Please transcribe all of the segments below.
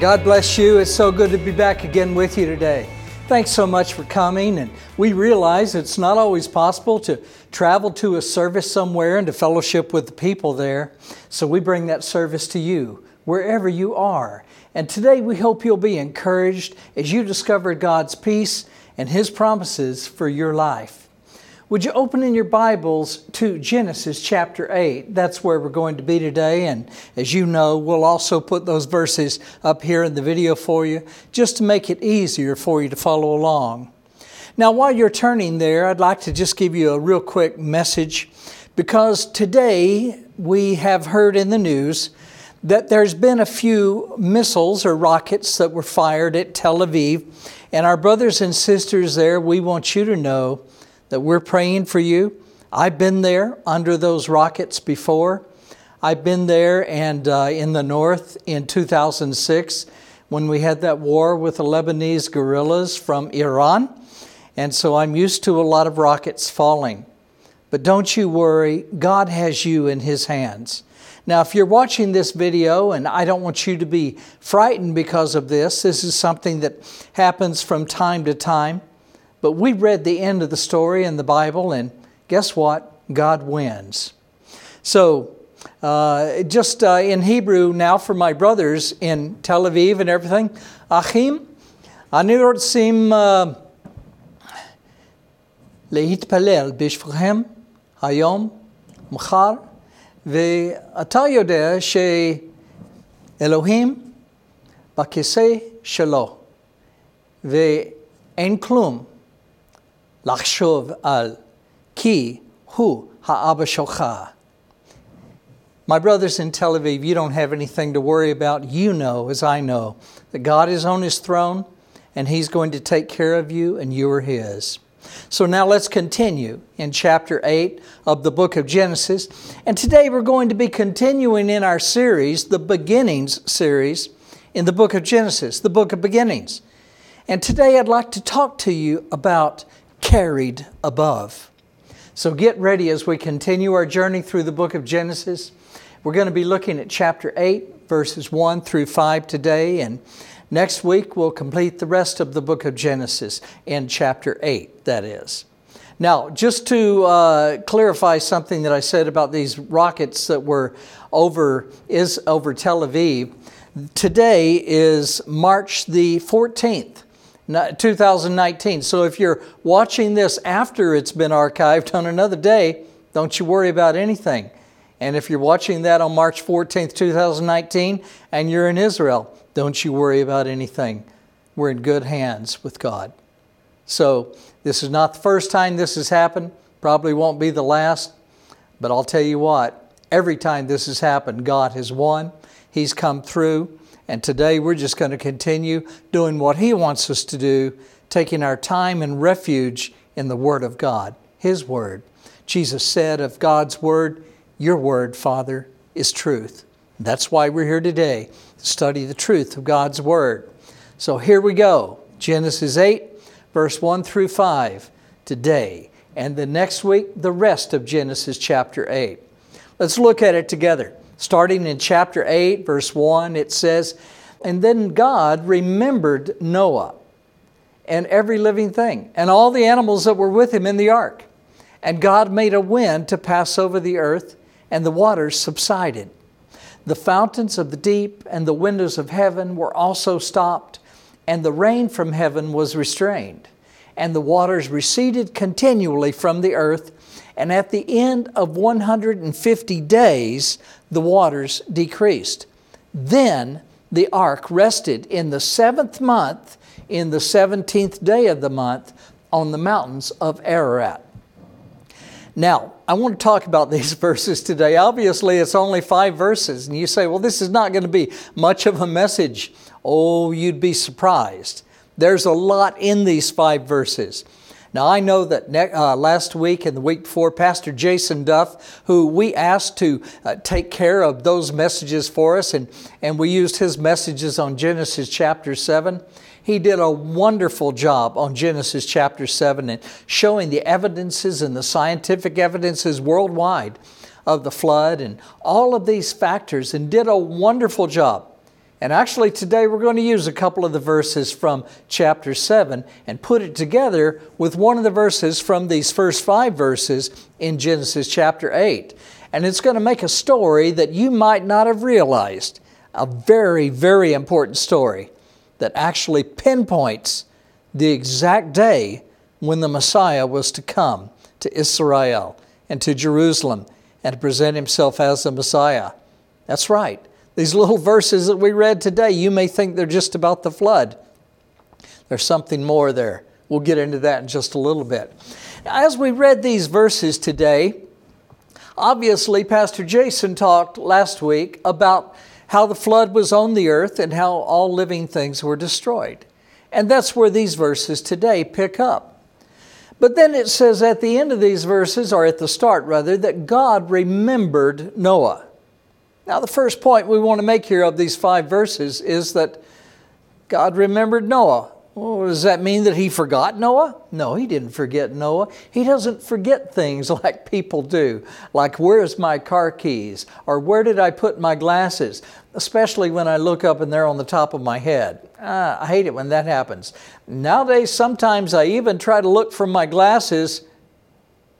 God bless you. It's so good to be back again with you today. Thanks so much for coming. And we realize it's not always possible to travel to a service somewhere and to fellowship with the people there. So we bring that service to you wherever you are. And today we hope you'll be encouraged as you discover God's peace and His promises for your life. Would you open in your Bibles to Genesis chapter 8? That's where we're going to be today. And as you know, we'll also put those verses up here in the video for you just to make it easier for you to follow along. Now, while you're turning there, I'd like to just give you a real quick message because today we have heard in the news that there's been a few missiles or rockets that were fired at Tel Aviv. And our brothers and sisters there, we want you to know that we're praying for you. I've been there under those rockets before. I've been there and uh, in the north in 2006 when we had that war with the Lebanese guerrillas from Iran. And so I'm used to a lot of rockets falling. But don't you worry, God has you in His hands. Now, if you're watching this video, and I don't want you to be frightened because of this, this is something that happens from time to time. But we read the end of the story in the Bible, and guess what? God wins. So, uh, just uh, in Hebrew now for my brothers in Tel Aviv and everything, Achim, אני רוצים להתפלל בשבילכם היום, מחר, ואתה יודע שאלוהים בכיסא שלו, ואין כלום לחשוב על כי hu ha'aba שלך. My brothers in Tel Aviv, you don't have anything to worry about. You know, as I know, that God is on His throne and He's going to take care of you and you are His. So now let's continue in chapter 8 of the book of Genesis. And today we're going to be continuing in our series, the Beginnings series, in the book of Genesis, the book of beginnings. And today I'd like to talk to you about carried above. So get ready as we continue our journey through the book of Genesis. We're going to be looking at chapter 8, verses 1 through 5 today, and next week we'll complete the rest of the book of Genesis in chapter 8, that is. Now, just to uh, clarify something that I said about these rockets that were over is over Tel Aviv, today is March the 14th. 2019. So if you're watching this after it's been archived on another day, don't you worry about anything. And if you're watching that on March 14th, 2019, and you're in Israel, don't you worry about anything. We're in good hands with God. So this is not the first time this has happened, probably won't be the last, but I'll tell you what, every time this has happened, God has won. He's come through. And today we're just going to continue doing what He wants us to do, taking our time and refuge in the Word of God, His Word. Jesus said of God's Word, Your Word, Father, is truth. That's why we're here today, to study the truth of God's Word. So here we go Genesis 8, verse 1 through 5 today. And the next week, the rest of Genesis chapter 8. Let's look at it together. Starting in chapter 8, verse 1, it says, And then God remembered Noah and every living thing, and all the animals that were with him in the ark. And God made a wind to pass over the earth, and the waters subsided. The fountains of the deep and the windows of heaven were also stopped, and the rain from heaven was restrained. And the waters receded continually from the earth, and at the end of 150 days, the waters decreased. Then the ark rested in the seventh month, in the 17th day of the month, on the mountains of Ararat. Now, I want to talk about these verses today. Obviously, it's only five verses, and you say, well, this is not going to be much of a message. Oh, you'd be surprised. There's a lot in these five verses. Now, I know that ne- uh, last week and the week before, Pastor Jason Duff, who we asked to uh, take care of those messages for us, and, and we used his messages on Genesis chapter 7. He did a wonderful job on Genesis chapter 7 and showing the evidences and the scientific evidences worldwide of the flood and all of these factors, and did a wonderful job. And actually, today we're going to use a couple of the verses from chapter 7 and put it together with one of the verses from these first five verses in Genesis chapter 8. And it's going to make a story that you might not have realized. A very, very important story that actually pinpoints the exact day when the Messiah was to come to Israel and to Jerusalem and to present himself as the Messiah. That's right. These little verses that we read today, you may think they're just about the flood. There's something more there. We'll get into that in just a little bit. As we read these verses today, obviously, Pastor Jason talked last week about how the flood was on the earth and how all living things were destroyed. And that's where these verses today pick up. But then it says at the end of these verses, or at the start rather, that God remembered Noah. Now, the first point we want to make here of these five verses is that God remembered Noah. Well, does that mean that he forgot Noah? No, he didn't forget Noah. He doesn't forget things like people do, like where's my car keys or where did I put my glasses, especially when I look up and they're on the top of my head. Ah, I hate it when that happens. Nowadays, sometimes I even try to look for my glasses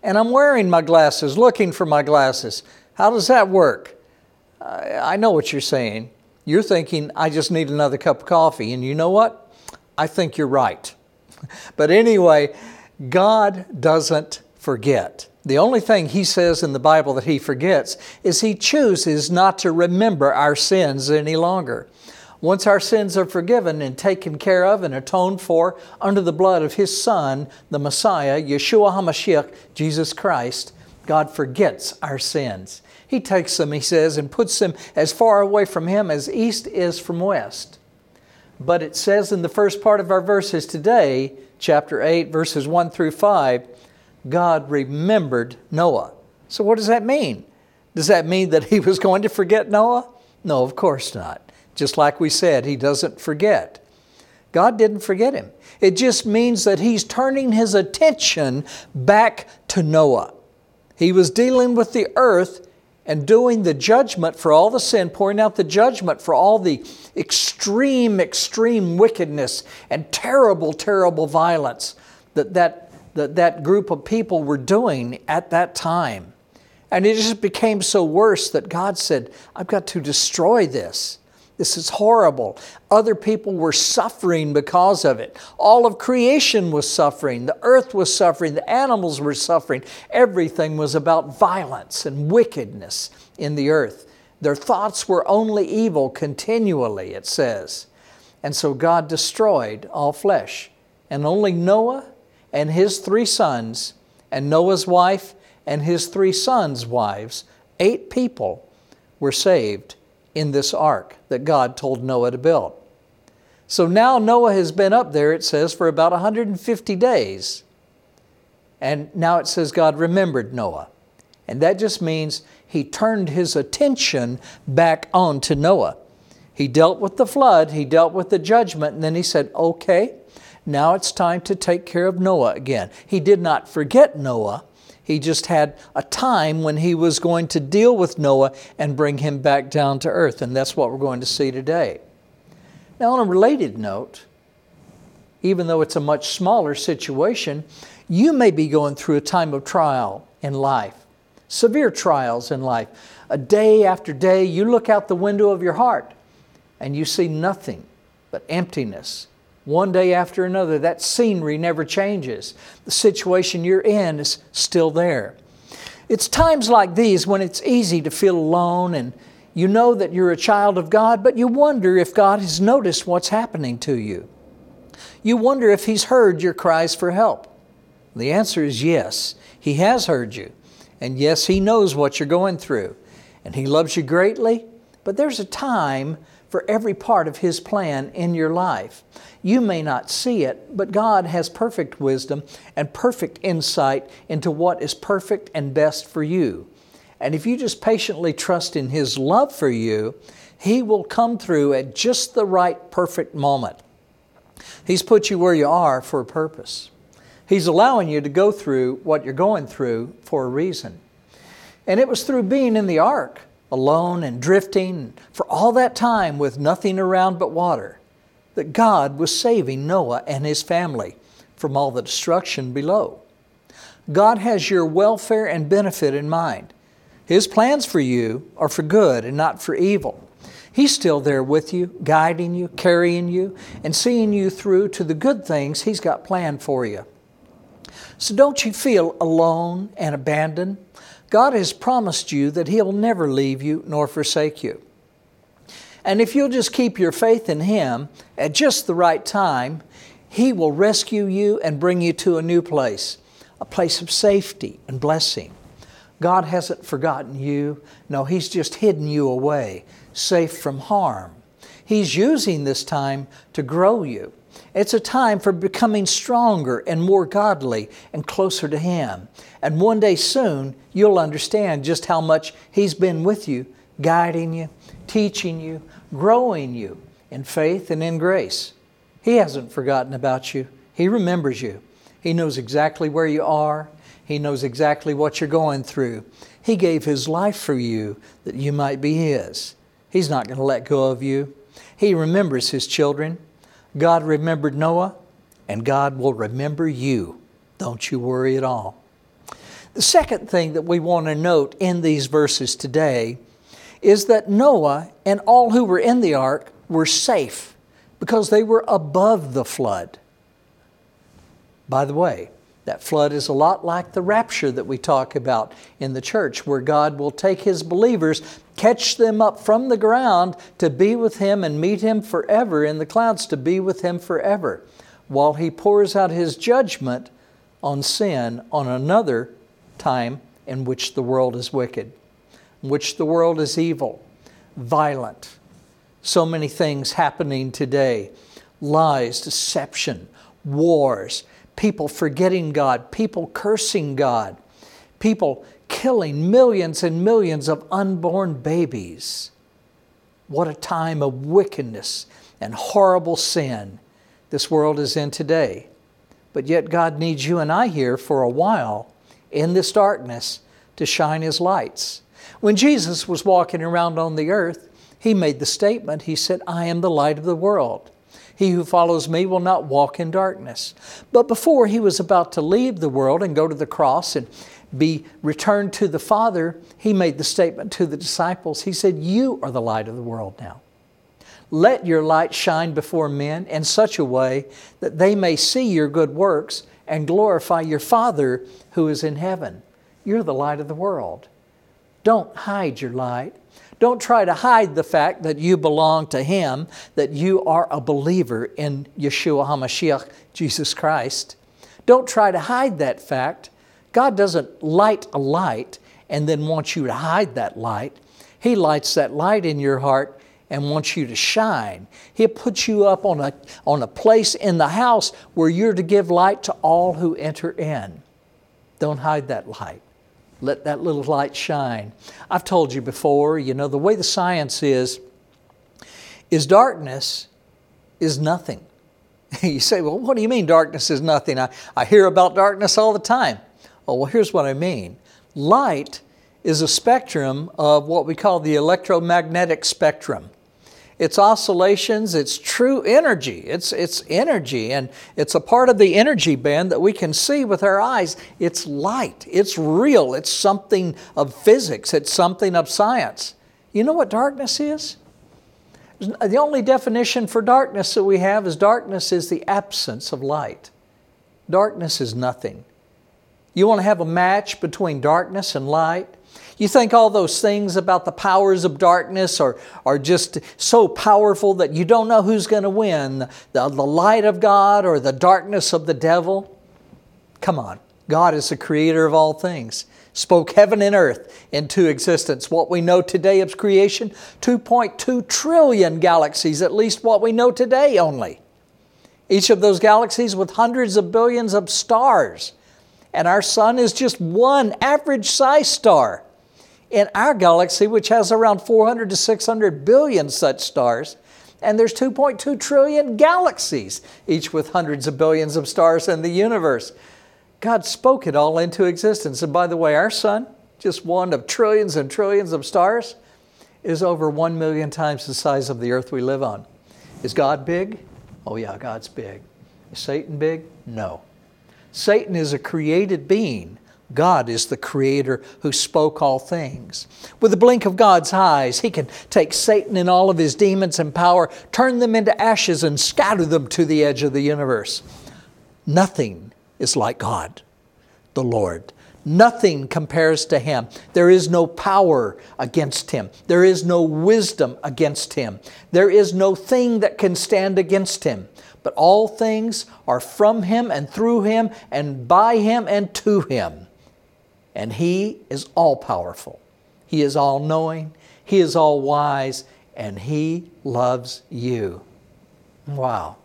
and I'm wearing my glasses, looking for my glasses. How does that work? I know what you're saying. You're thinking, I just need another cup of coffee. And you know what? I think you're right. but anyway, God doesn't forget. The only thing He says in the Bible that He forgets is He chooses not to remember our sins any longer. Once our sins are forgiven and taken care of and atoned for under the blood of His Son, the Messiah, Yeshua HaMashiach, Jesus Christ, God forgets our sins. He takes them, he says, and puts them as far away from him as east is from west. But it says in the first part of our verses today, chapter 8, verses 1 through 5, God remembered Noah. So, what does that mean? Does that mean that he was going to forget Noah? No, of course not. Just like we said, he doesn't forget. God didn't forget him. It just means that he's turning his attention back to Noah. He was dealing with the earth and doing the judgment for all the sin, pouring out the judgment for all the extreme, extreme wickedness and terrible, terrible violence that that, that, that group of people were doing at that time. And it just became so worse that God said, I've got to destroy this. This is horrible. Other people were suffering because of it. All of creation was suffering. The earth was suffering. The animals were suffering. Everything was about violence and wickedness in the earth. Their thoughts were only evil continually, it says. And so God destroyed all flesh. And only Noah and his three sons, and Noah's wife and his three sons' wives, eight people, were saved in this ark that God told Noah to build. So now Noah has been up there, it says, for about 150 days. And now it says God remembered Noah. And that just means he turned his attention back on to Noah. He dealt with the flood, he dealt with the judgment, and then he said, Okay, now it's time to take care of Noah again. He did not forget Noah, he just had a time when he was going to deal with Noah and bring him back down to earth, and that's what we're going to see today. Now, on a related note, even though it's a much smaller situation, you may be going through a time of trial in life, severe trials in life. A day after day, you look out the window of your heart and you see nothing but emptiness one day after another. That scenery never changes. The situation you're in is still there. It's times like these when it's easy to feel alone and you know that you're a child of God, but you wonder if God has noticed what's happening to you. You wonder if He's heard your cries for help. The answer is yes, He has heard you. And yes, He knows what you're going through. And He loves you greatly, but there's a time for every part of His plan in your life. You may not see it, but God has perfect wisdom and perfect insight into what is perfect and best for you. And if you just patiently trust in His love for you, He will come through at just the right perfect moment. He's put you where you are for a purpose. He's allowing you to go through what you're going through for a reason. And it was through being in the ark alone and drifting for all that time with nothing around but water, that God was saving Noah and his family from all the destruction below. God has your welfare and benefit in mind. His plans for you are for good and not for evil. He's still there with you, guiding you, carrying you, and seeing you through to the good things He's got planned for you. So don't you feel alone and abandoned. God has promised you that He'll never leave you nor forsake you. And if you'll just keep your faith in Him at just the right time, He will rescue you and bring you to a new place, a place of safety and blessing. God hasn't forgotten you. No, He's just hidden you away, safe from harm. He's using this time to grow you. It's a time for becoming stronger and more godly and closer to Him. And one day soon, you'll understand just how much He's been with you, guiding you, teaching you, growing you in faith and in grace. He hasn't forgotten about you, He remembers you. He knows exactly where you are, He knows exactly what you're going through. He gave His life for you that you might be His. He's not going to let go of you. He remembers His children. God remembered Noah, and God will remember you. Don't you worry at all. The second thing that we want to note in these verses today is that Noah and all who were in the ark were safe because they were above the flood. By the way, that flood is a lot like the rapture that we talk about in the church, where God will take His believers, catch them up from the ground to be with Him and meet Him forever in the clouds, to be with Him forever, while He pours out His judgment on sin on another time in which the world is wicked, which the world is evil, violent. So many things happening today lies, deception, wars people forgetting God, people cursing God, people killing millions and millions of unborn babies. What a time of wickedness and horrible sin this world is in today. But yet, God needs you and I here for a while in this darkness to shine His lights. When Jesus was walking around on the earth, He made the statement He said, I am the light of the world. He who follows me will not walk in darkness. But before he was about to leave the world and go to the cross and be returned to the Father, he made the statement to the disciples. He said, You are the light of the world now. Let your light shine before men in such a way that they may see your good works and glorify your Father who is in heaven. You're the light of the world. Don't hide your light. Don't try to hide the fact that you belong to Him, that you are a believer in Yeshua HaMashiach, Jesus Christ. Don't try to hide that fact. God doesn't light a light and then wants you to hide that light. He lights that light in your heart and wants you to shine. He puts you up on a, on a place in the house where you're to give light to all who enter in. Don't hide that light. Let that little light shine. I've told you before, you know, the way the science is, is darkness is nothing. you say, well, what do you mean darkness is nothing? I, I hear about darkness all the time. Oh, well, here's what I mean. Light is a spectrum of what we call the electromagnetic spectrum its oscillations, its true energy. It's, it's energy, and it's a part of the energy band that we can see with our eyes. It's light, it's real, it's something of physics, it's something of science. You know what darkness is? The only definition for darkness that we have is darkness is the absence of light. Darkness is nothing. You want to have a match between darkness and light? You think all those things about the powers of darkness are, are just so powerful that you don't know who's going to win the, the light of God or the darkness of the devil? Come on. God is the creator of all things, spoke heaven and earth into existence. What we know today of creation 2.2 trillion galaxies, at least what we know today only. Each of those galaxies with hundreds of billions of stars. And our sun is just one average size star in our galaxy, which has around 400 to 600 billion such stars, and there's 2.2 trillion galaxies, each with hundreds of billions of stars in the universe. God spoke it all into existence. And by the way, our sun, just one of trillions and trillions of stars, is over one million times the size of the earth we live on. Is God big? Oh, yeah, God's big. Is Satan big? No. Satan is a created being. God is the creator who spoke all things. With a blink of God's eyes, he can take Satan and all of his demons and power, turn them into ashes, and scatter them to the edge of the universe. Nothing is like God, the Lord. Nothing compares to him. There is no power against him. There is no wisdom against him. There is no thing that can stand against him. But all things are from him and through him and by him and to him. And he is all powerful. He is all knowing. He is all wise. And he loves you. Wow.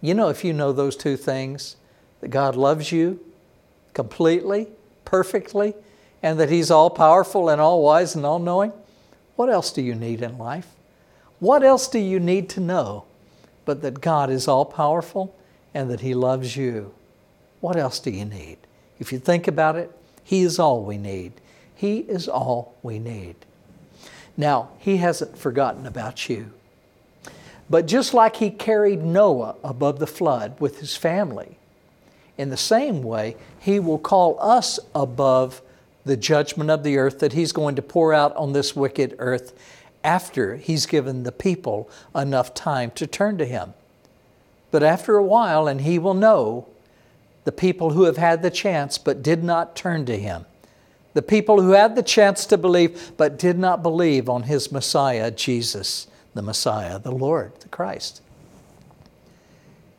You know, if you know those two things, that God loves you completely perfectly and that He's all powerful and all wise and all knowing, what else do you need in life? What else do you need to know but that God is all powerful and that He loves you? What else do you need? If you think about it, He is all we need. He is all we need. Now, He hasn't forgotten about you. But just like He carried Noah above the flood with his family, in the same way, He will call us above the judgment of the earth that He's going to pour out on this wicked earth after He's given the people enough time to turn to Him. But after a while, and He will know the people who have had the chance but did not turn to Him. The people who had the chance to believe but did not believe on His Messiah, Jesus, the Messiah, the Lord, the Christ.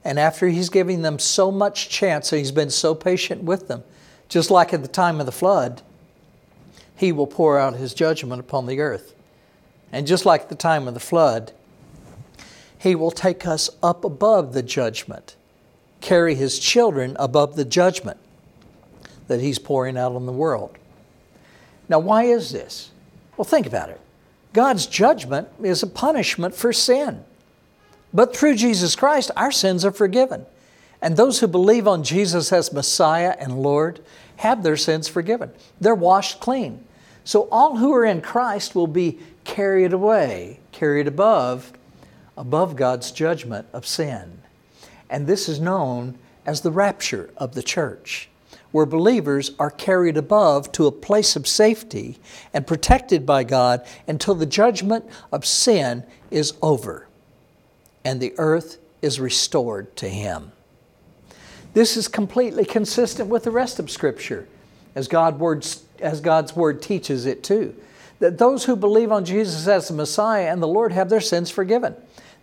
And after he's giving them so much chance and he's been so patient with them, just like at the time of the flood, he will pour out his judgment upon the earth. And just like the time of the flood, he will take us up above the judgment, carry his children above the judgment that he's pouring out on the world. Now, why is this? Well, think about it. God's judgment is a punishment for sin. But through Jesus Christ, our sins are forgiven. And those who believe on Jesus as Messiah and Lord have their sins forgiven. They're washed clean. So all who are in Christ will be carried away, carried above, above God's judgment of sin. And this is known as the rapture of the church, where believers are carried above to a place of safety and protected by God until the judgment of sin is over and the earth is restored to him. This is completely consistent with the rest of Scripture, as, God's Word teaches it too. That those who believe on Jesus as the Messiah and the Lord have their sins forgiven.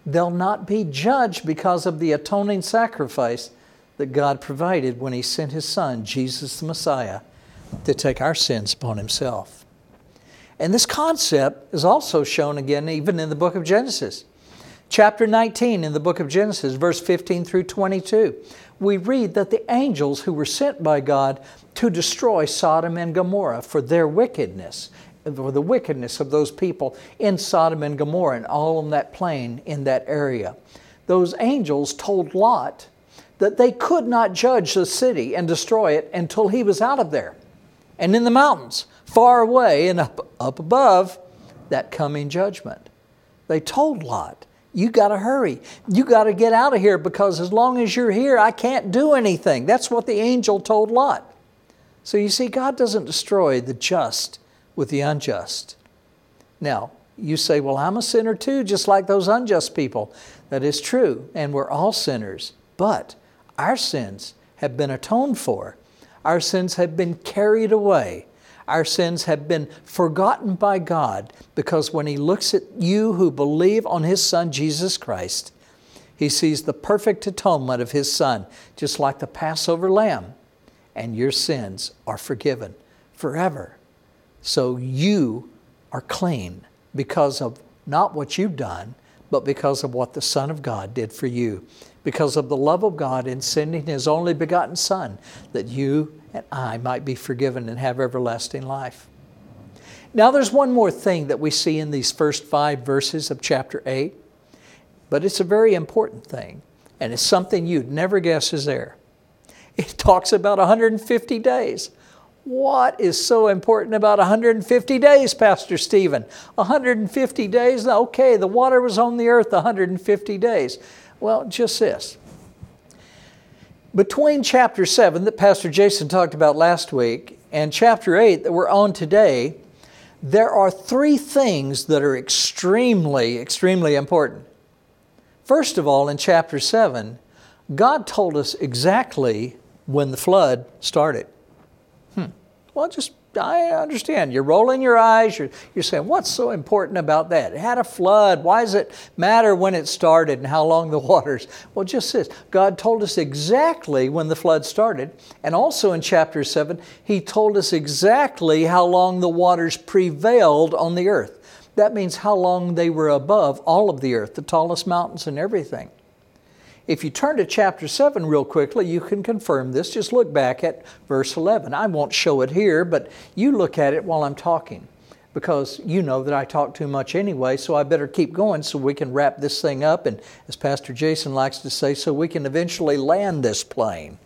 They'll not be judged because of the atoning sacrifice that God provided when He sent His Son, Jesus the Messiah, to take our sins upon Himself. And this concept is also shown again even in the book of Genesis. Chapter 19 in the book of Genesis, verse 15 through 22, we read that the angels who were sent by God to destroy Sodom and Gomorrah for their wickedness, for the wickedness of those people in Sodom and Gomorrah and all on that plain in that area, those angels told Lot that they could not judge the city and destroy it until he was out of there and in the mountains, far away and up, up above that coming judgment. They told Lot you got to hurry. You got to get out of here because as long as you're here, I can't do anything. That's what the angel told Lot. So you see, God doesn't destroy the just with the unjust. Now, you say, well, I'm a sinner too, just like those unjust people. That is true, and we're all sinners. But our sins have been atoned for, our sins have been carried away our sins have been forgotten by God because when He looks at you who believe on His Son, Jesus Christ, He sees the perfect atonement of His Son, just like the Passover lamb, and your sins are forgiven forever. So you are clean because of not what you've done, but because of what the Son of God did for you, because of the love of God in sending His only begotten Son, that you and I might be forgiven and have everlasting life. Now, there's one more thing that we see in these first five verses of chapter 8, but it's a very important thing, and it's something you'd never guess is there. It talks about 150 days. What is so important about 150 days, Pastor Stephen? 150 days? Okay, the water was on the earth 150 days. Well, just this. Between chapter 7 that Pastor Jason talked about last week and chapter 8 that we're on today, there are three things that are extremely, extremely important. First of all, in chapter 7, God told us exactly when the flood started. Well, just I understand. You're rolling your eyes. You're, you're saying, what's so important about that? It had a flood. Why does it matter when it started and how long the waters? Well, just this God told us exactly when the flood started. And also in chapter 7, He told us exactly how long the waters prevailed on the earth. That means how long they were above all of the earth, the tallest mountains and everything. If you turn to chapter 7 real quickly, you can confirm this. Just look back at verse 11. I won't show it here, but you look at it while I'm talking because you know that I talk too much anyway, so I better keep going so we can wrap this thing up and, as Pastor Jason likes to say, so we can eventually land this plane.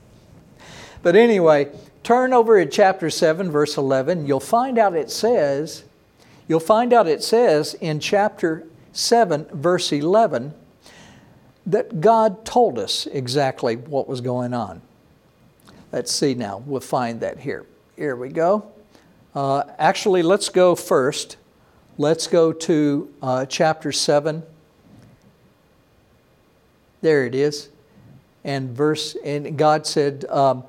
But anyway, turn over at chapter 7, verse 11. You'll find out it says, you'll find out it says in chapter 7, verse 11, that God told us exactly what was going on. Let's see now, we'll find that here. Here we go. Uh, actually, let's go first. Let's go to uh, chapter 7. There it is. And verse, and God said, um,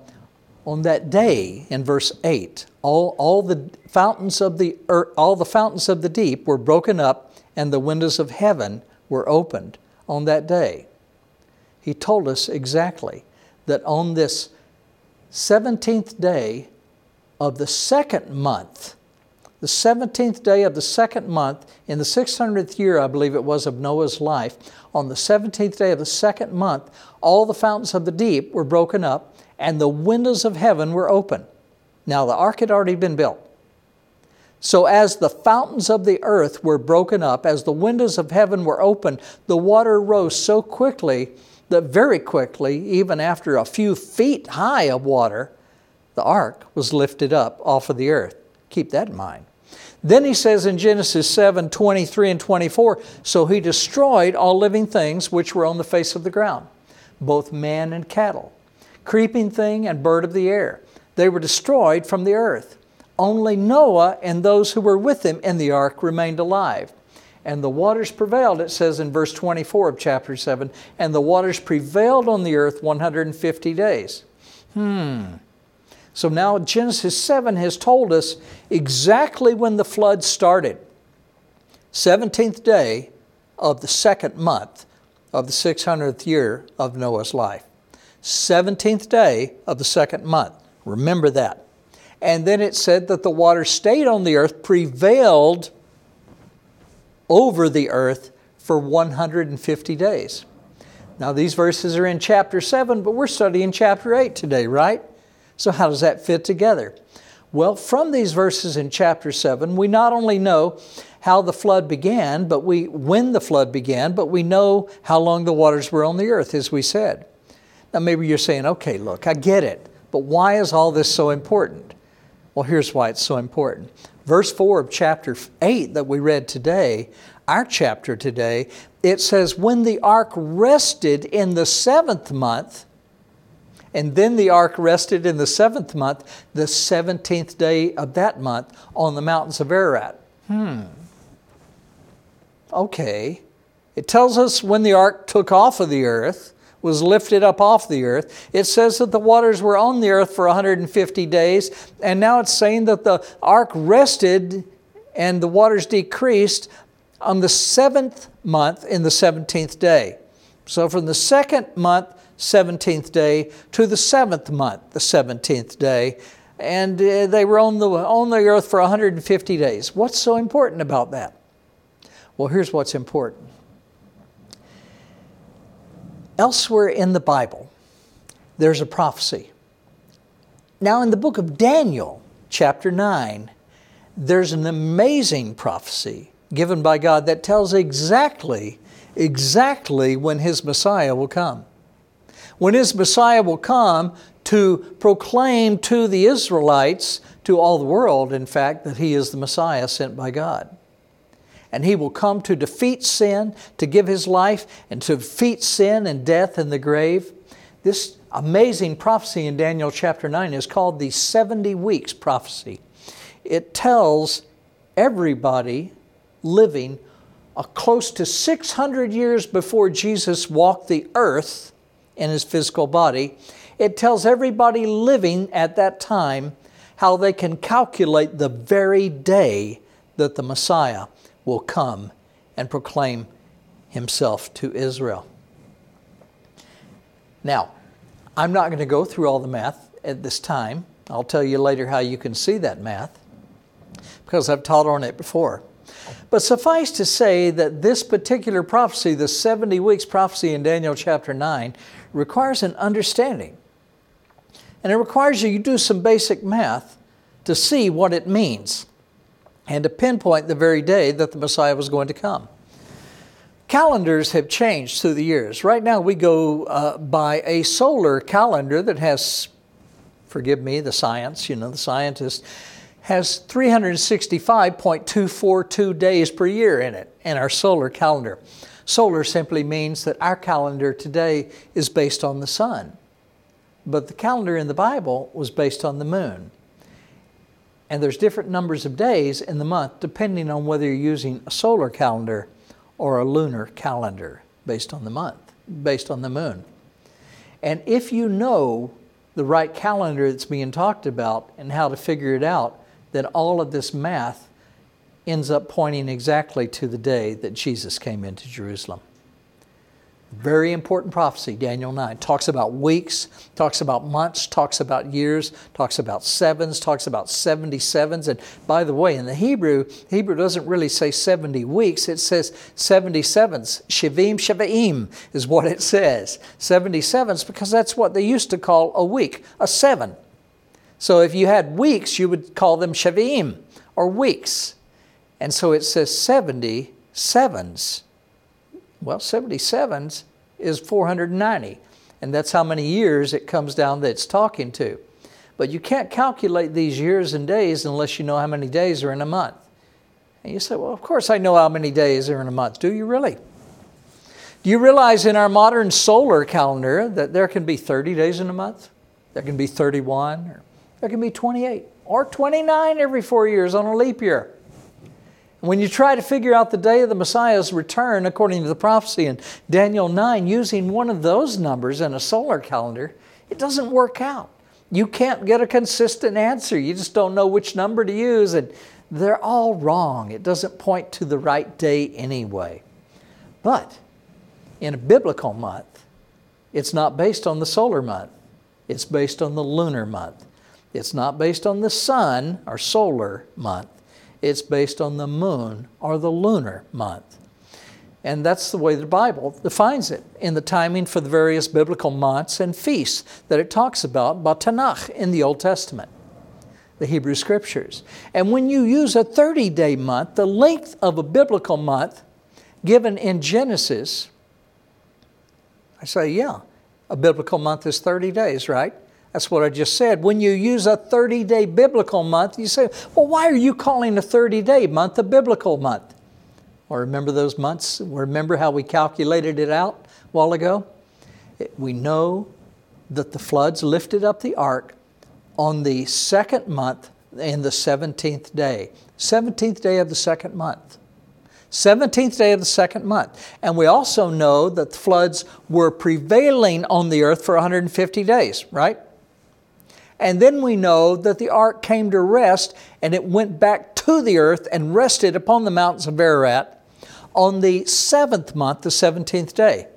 on that day, in verse 8, all, all the fountains of the earth, all the fountains of the deep were broken up, and the windows of heaven were opened on that day. He told us exactly that on this 17th day of the second month, the 17th day of the second month, in the 600th year, I believe it was, of Noah's life, on the 17th day of the second month, all the fountains of the deep were broken up and the windows of heaven were open. Now, the ark had already been built. So, as the fountains of the earth were broken up, as the windows of heaven were opened, the water rose so quickly that very quickly, even after a few feet high of water, the ark was lifted up off of the earth. Keep that in mind. Then he says in Genesis 7 23 and 24, so he destroyed all living things which were on the face of the ground, both man and cattle, creeping thing and bird of the air. They were destroyed from the earth. Only Noah and those who were with him in the ark remained alive. And the waters prevailed, it says in verse 24 of chapter 7, and the waters prevailed on the earth 150 days. Hmm. So now Genesis 7 has told us exactly when the flood started. 17th day of the second month of the 600th year of Noah's life. 17th day of the second month. Remember that. And then it said that the water stayed on the earth, prevailed over the earth for 150 days. Now, these verses are in chapter 7, but we're studying chapter 8 today, right? So, how does that fit together? Well, from these verses in chapter 7, we not only know how the flood began, but we when the flood began, but we know how long the waters were on the earth, as we said. Now, maybe you're saying, okay, look, I get it, but why is all this so important? Well, here's why it's so important. Verse 4 of chapter 8 that we read today, our chapter today, it says, When the ark rested in the seventh month, and then the ark rested in the seventh month, the 17th day of that month, on the mountains of Ararat. Hmm. Okay. It tells us when the ark took off of the earth, was lifted up off the earth. It says that the waters were on the earth for 150 days, and now it's saying that the ark rested and the waters decreased on the seventh month in the 17th day. So from the second month, 17th day, to the seventh month, the 17th day, and uh, they were on the, on the earth for 150 days. What's so important about that? Well, here's what's important Elsewhere in the Bible, there's a prophecy. Now, in the book of Daniel, chapter 9, there's an amazing prophecy given by God that tells exactly, exactly when His Messiah will come. When His Messiah will come to proclaim to the Israelites, to all the world, in fact, that he is the Messiah sent by God. And he will come to defeat sin, to give his life, and to defeat sin and death and the grave. This amazing prophecy in Daniel chapter 9 is called the 70 weeks prophecy. It tells everybody living close to 600 years before Jesus walked the earth in his physical body, it tells everybody living at that time how they can calculate the very day that the Messiah will come and proclaim himself to Israel. Now, I'm not going to go through all the math at this time. I'll tell you later how you can see that math because I've taught on it before. But suffice to say that this particular prophecy, the 70 weeks prophecy in Daniel chapter 9, requires an understanding. And it requires you to do some basic math to see what it means and to pinpoint the very day that the Messiah was going to come. Calendars have changed through the years. Right now, we go uh, by a solar calendar that has, forgive me, the science, you know, the scientist, has 365.242 days per year in it, in our solar calendar. Solar simply means that our calendar today is based on the sun. But the calendar in the Bible was based on the moon. And there's different numbers of days in the month depending on whether you're using a solar calendar or a lunar calendar based on the month, based on the moon. And if you know the right calendar that's being talked about and how to figure it out, then all of this math ends up pointing exactly to the day that Jesus came into Jerusalem. Very important prophecy, Daniel 9. Talks about weeks, talks about months, talks about years, talks about sevens, talks about 77s. And by the way, in the Hebrew, Hebrew doesn't really say 70 weeks, it says 77s. Shivim Shevaim is what it says. 77s because that's what they used to call a week, a seven. So if you had weeks, you would call them Shavim or weeks. And so it says 70 sevens. Well, 77s is 490. And that's how many years it comes down that it's talking to. But you can't calculate these years and days unless you know how many days are in a month. And you say, well, of course I know how many days are in a month. Do you really? Do you realize in our modern solar calendar that there can be 30 days in a month? There can be 31, or there can be 28, or 29 every four years on a leap year. When you try to figure out the day of the Messiah's return, according to the prophecy in Daniel 9, using one of those numbers in a solar calendar, it doesn't work out. You can't get a consistent answer. You just don't know which number to use, and they're all wrong. It doesn't point to the right day anyway. But in a biblical month, it's not based on the solar month, it's based on the lunar month. It's not based on the sun or solar month it's based on the moon or the lunar month. And that's the way the Bible defines it in the timing for the various biblical months and feasts that it talks about by Tanakh in the Old Testament, the Hebrew Scriptures. And when you use a 30 day month, the length of a biblical month given in Genesis, I say, yeah, a biblical month is 30 days, right? That's what I just said. When you use a 30 day biblical month, you say, well, why are you calling a 30 day month a biblical month? Well, remember those months? Remember how we calculated it out a while ago? We know that the floods lifted up the ark on the second month in the 17th day. 17th day of the second month. 17th day of the second month. And we also know that the floods were prevailing on the earth for 150 days, right? And then we know that the ark came to rest and it went back to the earth and rested upon the mountains of Ararat on the seventh month, the 17th day.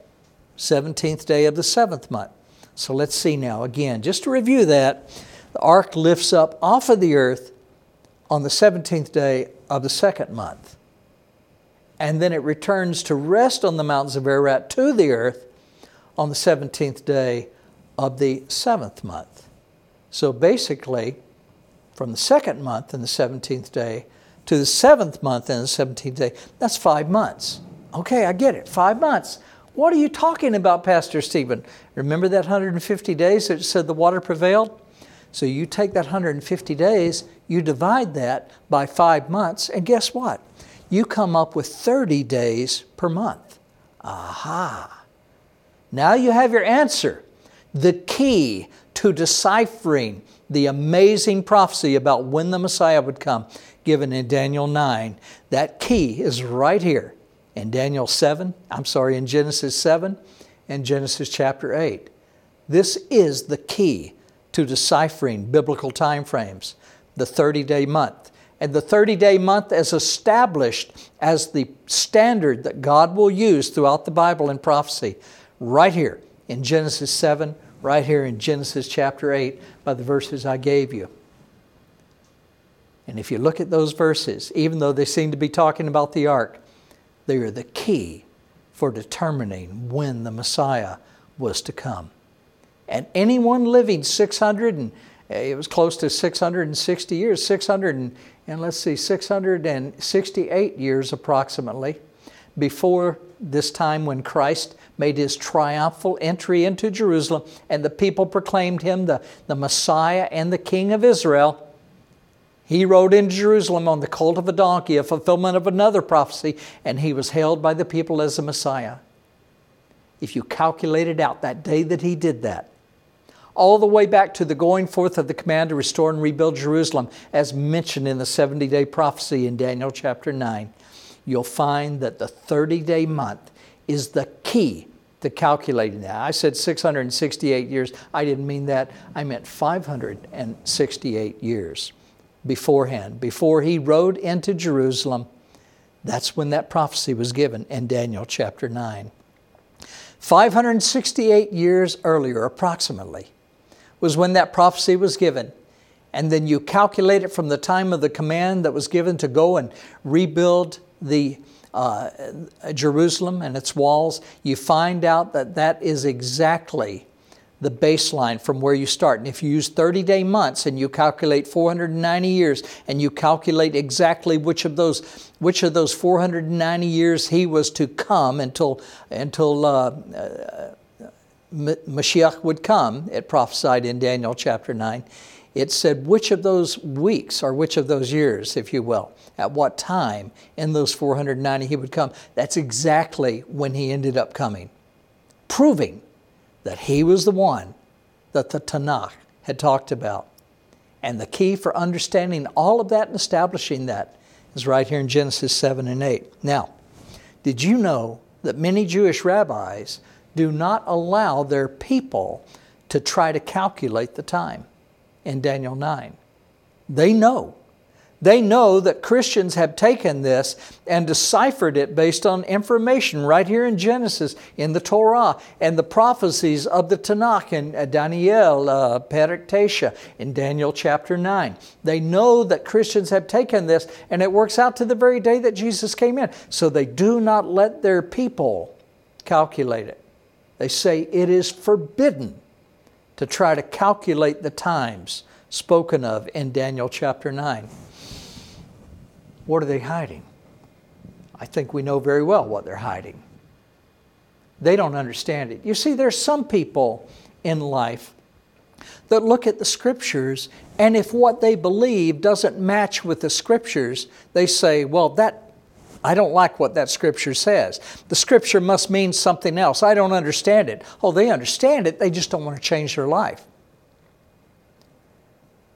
17th day of the seventh month. So let's see now again, just to review that, the ark lifts up off of the earth on the 17th day of the second month. And then it returns to rest on the mountains of Ararat to the earth on the 17th day of the seventh month. So basically, from the second month and the 17th day to the seventh month and the 17th day, that's five months. Okay, I get it, five months. What are you talking about, Pastor Stephen? Remember that 150 days that said the water prevailed? So you take that 150 days, you divide that by five months, and guess what? You come up with 30 days per month. Aha. Now you have your answer. The key to deciphering the amazing prophecy about when the Messiah would come, given in Daniel 9, that key is right here in Daniel 7, I'm sorry, in Genesis 7 and Genesis chapter 8. This is the key to deciphering biblical time frames, the 30 day month. And the 30 day month is established as the standard that God will use throughout the Bible and prophecy, right here in Genesis 7, right here in Genesis chapter 8, by the verses I gave you. And if you look at those verses, even though they seem to be talking about the ark, they are the key for determining when the Messiah was to come. And anyone living 600 and eh, it was close to 660 years, 600 and, and let's see, 668 years approximately before this time when Christ made his triumphal entry into Jerusalem and the people proclaimed him the, the Messiah and the King of Israel. He rode into Jerusalem on the colt of a donkey, a fulfillment of another prophecy, and he was hailed by the people as the Messiah. If you calculated out that day that he did that, all the way back to the going forth of the command to restore and rebuild Jerusalem, as mentioned in the 70 day prophecy in Daniel chapter 9, you'll find that the 30 day month is the key to calculating that. I said 668 years. I didn't mean that. I meant 568 years beforehand. Before he rode into Jerusalem, that's when that prophecy was given in Daniel chapter 9. 568 years earlier, approximately, was when that prophecy was given. And then you calculate it from the time of the command that was given to go and rebuild the uh, Jerusalem and its walls, you find out that that is exactly the baseline from where you start. And if you use 30 day months and you calculate 490 years and you calculate exactly which of those which of those 490 years he was to come until until uh, uh, Mashiach would come, it prophesied in Daniel chapter 9, it said which of those weeks or which of those years, if you will, at what time in those 490 he would come. That's exactly when he ended up coming, proving that he was the one that the Tanakh had talked about. And the key for understanding all of that and establishing that is right here in Genesis 7 and 8. Now, did you know that many Jewish rabbis do not allow their people to try to calculate the time in Daniel 9. They know. They know that Christians have taken this and deciphered it based on information right here in Genesis, in the Torah, and the prophecies of the Tanakh in uh, Daniel, uh, in Daniel chapter 9. They know that Christians have taken this, and it works out to the very day that Jesus came in. So they do not let their people calculate it. They say it is forbidden to try to calculate the times spoken of in Daniel chapter 9. What are they hiding? I think we know very well what they're hiding. They don't understand it. You see, there's some people in life that look at the scriptures, and if what they believe doesn't match with the scriptures, they say, well, that I don't like what that scripture says. The scripture must mean something else. I don't understand it. Oh, they understand it, they just don't want to change their life.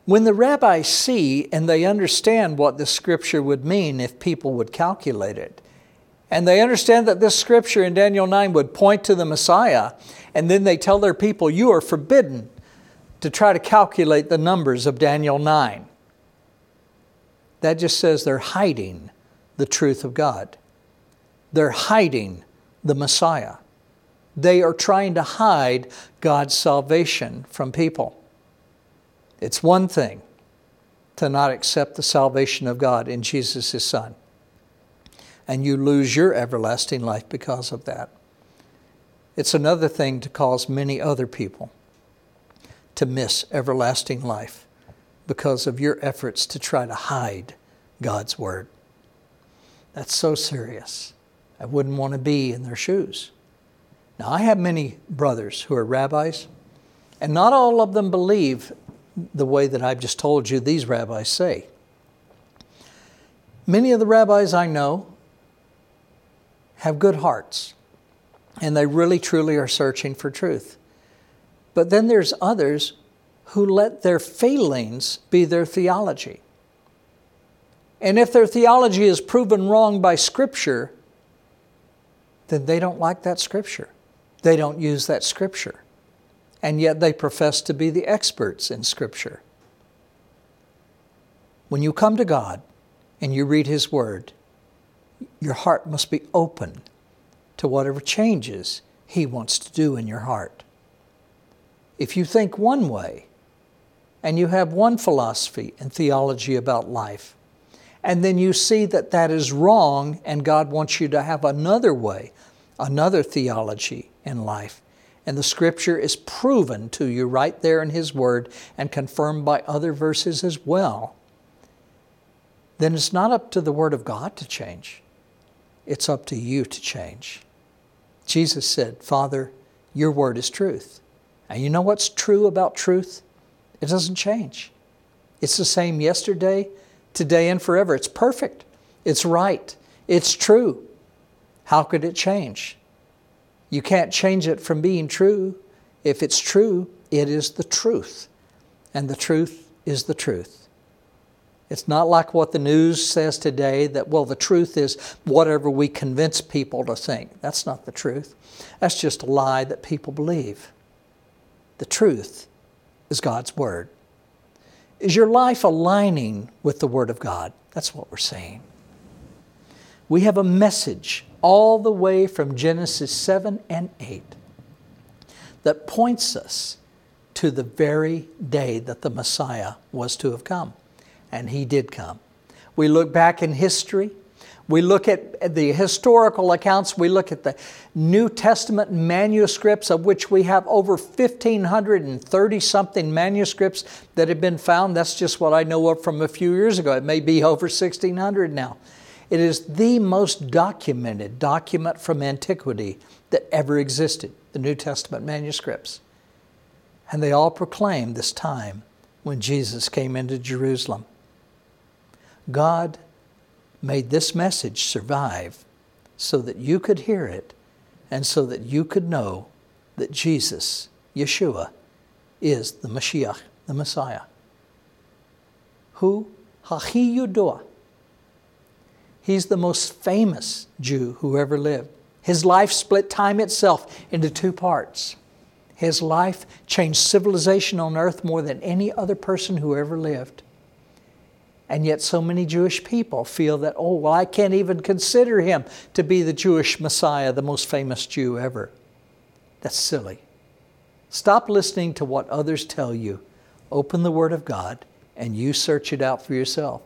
When the rabbis see and they understand what the scripture would mean if people would calculate it, and they understand that this scripture in Daniel 9 would point to the Messiah, and then they tell their people, You are forbidden to try to calculate the numbers of Daniel 9. That just says they're hiding the truth of God. They're hiding the Messiah. They are trying to hide God's salvation from people. It's one thing to not accept the salvation of God in Jesus, His Son, and you lose your everlasting life because of that. It's another thing to cause many other people to miss everlasting life because of your efforts to try to hide God's Word. That's so serious. I wouldn't want to be in their shoes. Now, I have many brothers who are rabbis, and not all of them believe the way that I've just told you these rabbis say. Many of the rabbis I know have good hearts, and they really truly are searching for truth. But then there's others who let their failings be their theology. And if their theology is proven wrong by Scripture, then they don't like that Scripture. They don't use that Scripture. And yet they profess to be the experts in Scripture. When you come to God and you read His Word, your heart must be open to whatever changes He wants to do in your heart. If you think one way and you have one philosophy and theology about life, and then you see that that is wrong and God wants you to have another way, another theology in life, and the scripture is proven to you right there in His Word and confirmed by other verses as well, then it's not up to the Word of God to change. It's up to you to change. Jesus said, Father, your Word is truth. And you know what's true about truth? It doesn't change. It's the same yesterday, today, and forever. It's perfect. It's right. It's true. How could it change? You can't change it from being true. If it's true, it is the truth. And the truth is the truth. It's not like what the news says today that, well, the truth is whatever we convince people to think. That's not the truth. That's just a lie that people believe. The truth is God's Word. Is your life aligning with the Word of God? That's what we're saying. We have a message all the way from Genesis 7 and 8 that points us to the very day that the Messiah was to have come. And he did come. We look back in history. We look at the historical accounts. We look at the New Testament manuscripts, of which we have over 1,530 something manuscripts that have been found. That's just what I know of from a few years ago. It may be over 1,600 now. It is the most documented document from antiquity that ever existed, the New Testament manuscripts. And they all proclaim this time when Jesus came into Jerusalem. God made this message survive so that you could hear it and so that you could know that Jesus, Yeshua, is the Mashiach, the Messiah. Who? Hachi Yudua He's the most famous Jew who ever lived. His life split time itself into two parts. His life changed civilization on earth more than any other person who ever lived. And yet, so many Jewish people feel that, oh, well, I can't even consider him to be the Jewish Messiah, the most famous Jew ever. That's silly. Stop listening to what others tell you. Open the Word of God and you search it out for yourself.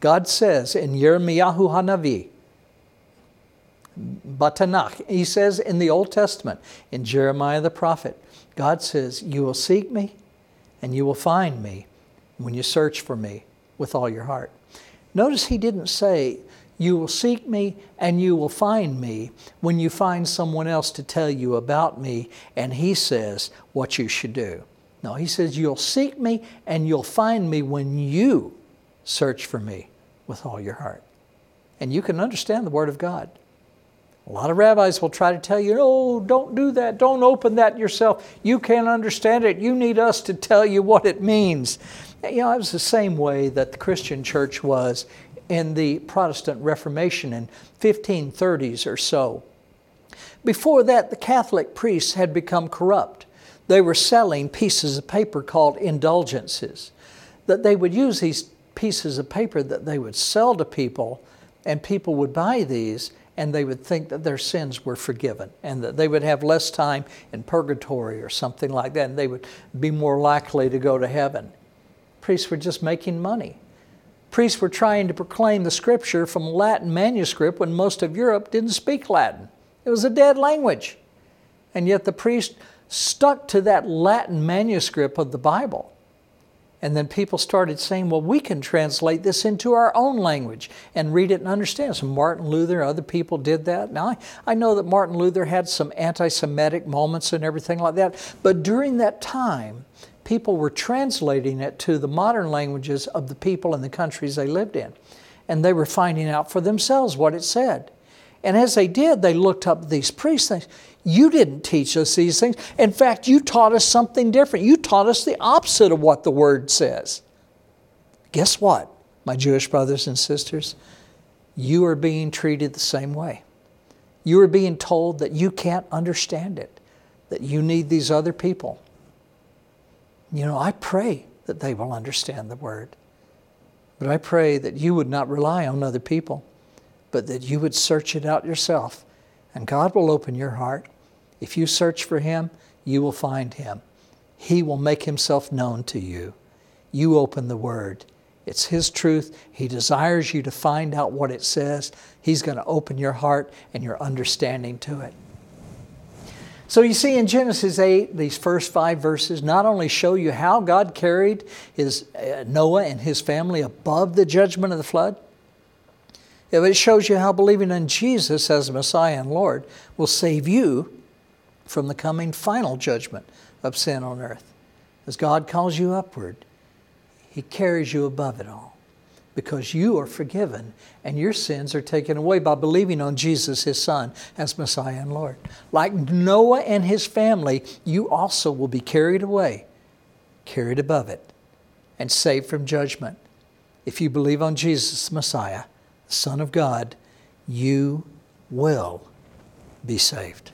God says in Yirmiyahu Hanavi, Batanach, he says in the Old Testament, in Jeremiah the prophet, God says, You will seek me and you will find me when you search for me with all your heart. Notice he didn't say, You will seek me and you will find me when you find someone else to tell you about me and he says what you should do. No, he says, You'll seek me and you'll find me when you search for me with all your heart. And you can understand the Word of God. A lot of rabbis will try to tell you, oh, don't do that. Don't open that yourself. You can't understand it. You need us to tell you what it means. You know, it was the same way that the Christian church was in the Protestant Reformation in 1530s or so. Before that, the Catholic priests had become corrupt. They were selling pieces of paper called indulgences. That they would use these pieces of paper that they would sell to people, and people would buy these and they would think that their sins were forgiven and that they would have less time in purgatory or something like that, and they would be more likely to go to heaven. Priests were just making money. Priests were trying to proclaim the scripture from Latin manuscript when most of Europe didn't speak Latin. It was a dead language. And yet the priest stuck to that Latin manuscript of the Bible. And then people started saying, well, we can translate this into our own language and read it and understand. So Martin Luther, and other people did that. Now, I, I know that Martin Luther had some anti Semitic moments and everything like that. But during that time, people were translating it to the modern languages of the people and the countries they lived in. And they were finding out for themselves what it said. And as they did, they looked up these priests. Things. You didn't teach us these things. In fact, you taught us something different. You taught us the opposite of what the word says. Guess what, my Jewish brothers and sisters? You are being treated the same way. You are being told that you can't understand it, that you need these other people. You know, I pray that they will understand the word. But I pray that you would not rely on other people, but that you would search it out yourself. And God will open your heart. If you search for Him, you will find Him. He will make Himself known to you. You open the Word. It's His truth. He desires you to find out what it says. He's going to open your heart and your understanding to it. So you see in Genesis 8, these first five verses not only show you how God carried his, uh, Noah and his family above the judgment of the flood, it shows you how believing in Jesus as Messiah and Lord will save you from the coming final judgment of sin on earth. As God calls you upward, He carries you above it all because you are forgiven and your sins are taken away by believing on Jesus, his son, as Messiah and Lord. Like Noah and his family, you also will be carried away, carried above it, and saved from judgment. If you believe on Jesus, Messiah, the Son of God, you will be saved.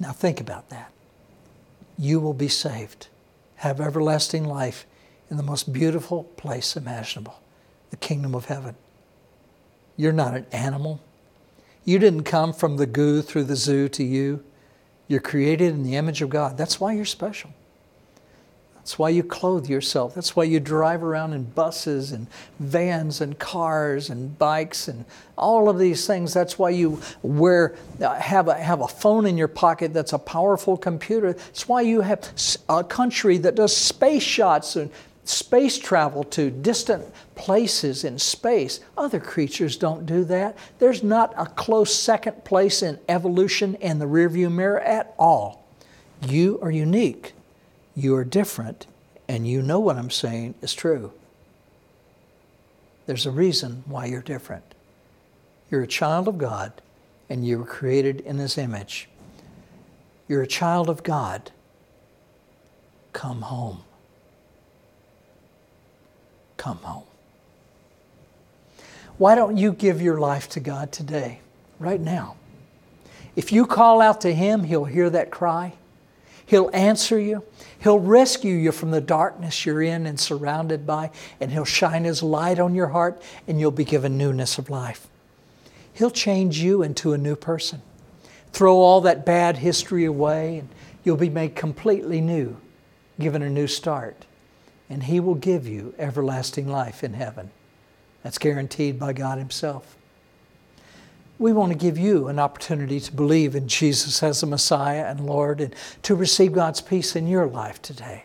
Now think about that. You will be saved have everlasting life in the most beautiful place imaginable the kingdom of heaven. You're not an animal. You didn't come from the goo through the zoo to you. You're created in the image of God. That's why you're special. That's why you clothe yourself. That's why you drive around in buses and vans and cars and bikes and all of these things. That's why you wear, uh, have, a, have a phone in your pocket that's a powerful computer. That's why you have a country that does space shots and space travel to distant places in space. Other creatures don't do that. There's not a close second place in evolution in the rearview mirror at all. You are unique you are different, and you know what I'm saying is true. There's a reason why you're different. You're a child of God, and you were created in His image. You're a child of God. Come home. Come home. Why don't you give your life to God today, right now? If you call out to Him, He'll hear that cry. He'll answer you. He'll rescue you from the darkness you're in and surrounded by, and He'll shine His light on your heart, and you'll be given newness of life. He'll change you into a new person. Throw all that bad history away, and you'll be made completely new, given a new start. And He will give you everlasting life in heaven. That's guaranteed by God Himself we want to give you an opportunity to believe in Jesus as the Messiah and Lord and to receive God's peace in your life today.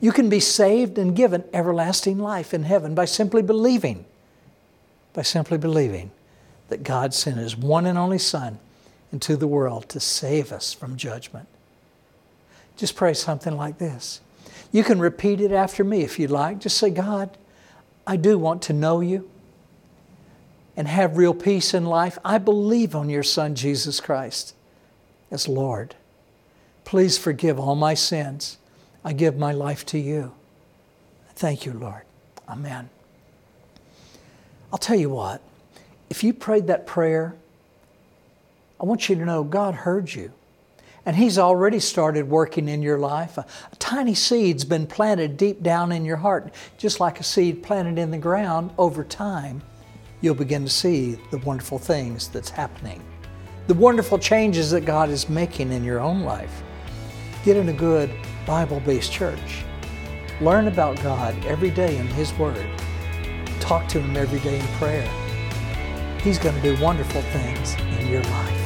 You can be saved and given everlasting life in heaven by simply believing, by simply believing that God sent His one and only Son into the world to save us from judgment. Just pray something like this. You can repeat it after me if you'd like. Just say, God, I do want to know you and have real peace in life, I believe on your Son, Jesus Christ, as Lord. Please forgive all my sins. I give my life to you. Thank you, Lord. Amen. I'll tell you what, if you prayed that prayer, I want you to know God heard you. And He's already started working in your life. A, a, tiny seed's been planted deep down in your heart, just like a seed planted in the ground over time you'll begin to see the wonderful things that's happening, the wonderful changes that God is making in your own life. Get in a good Bible based church. Learn about God every day in His Word. Talk to Him every day in prayer. He's going to do wonderful things in your life.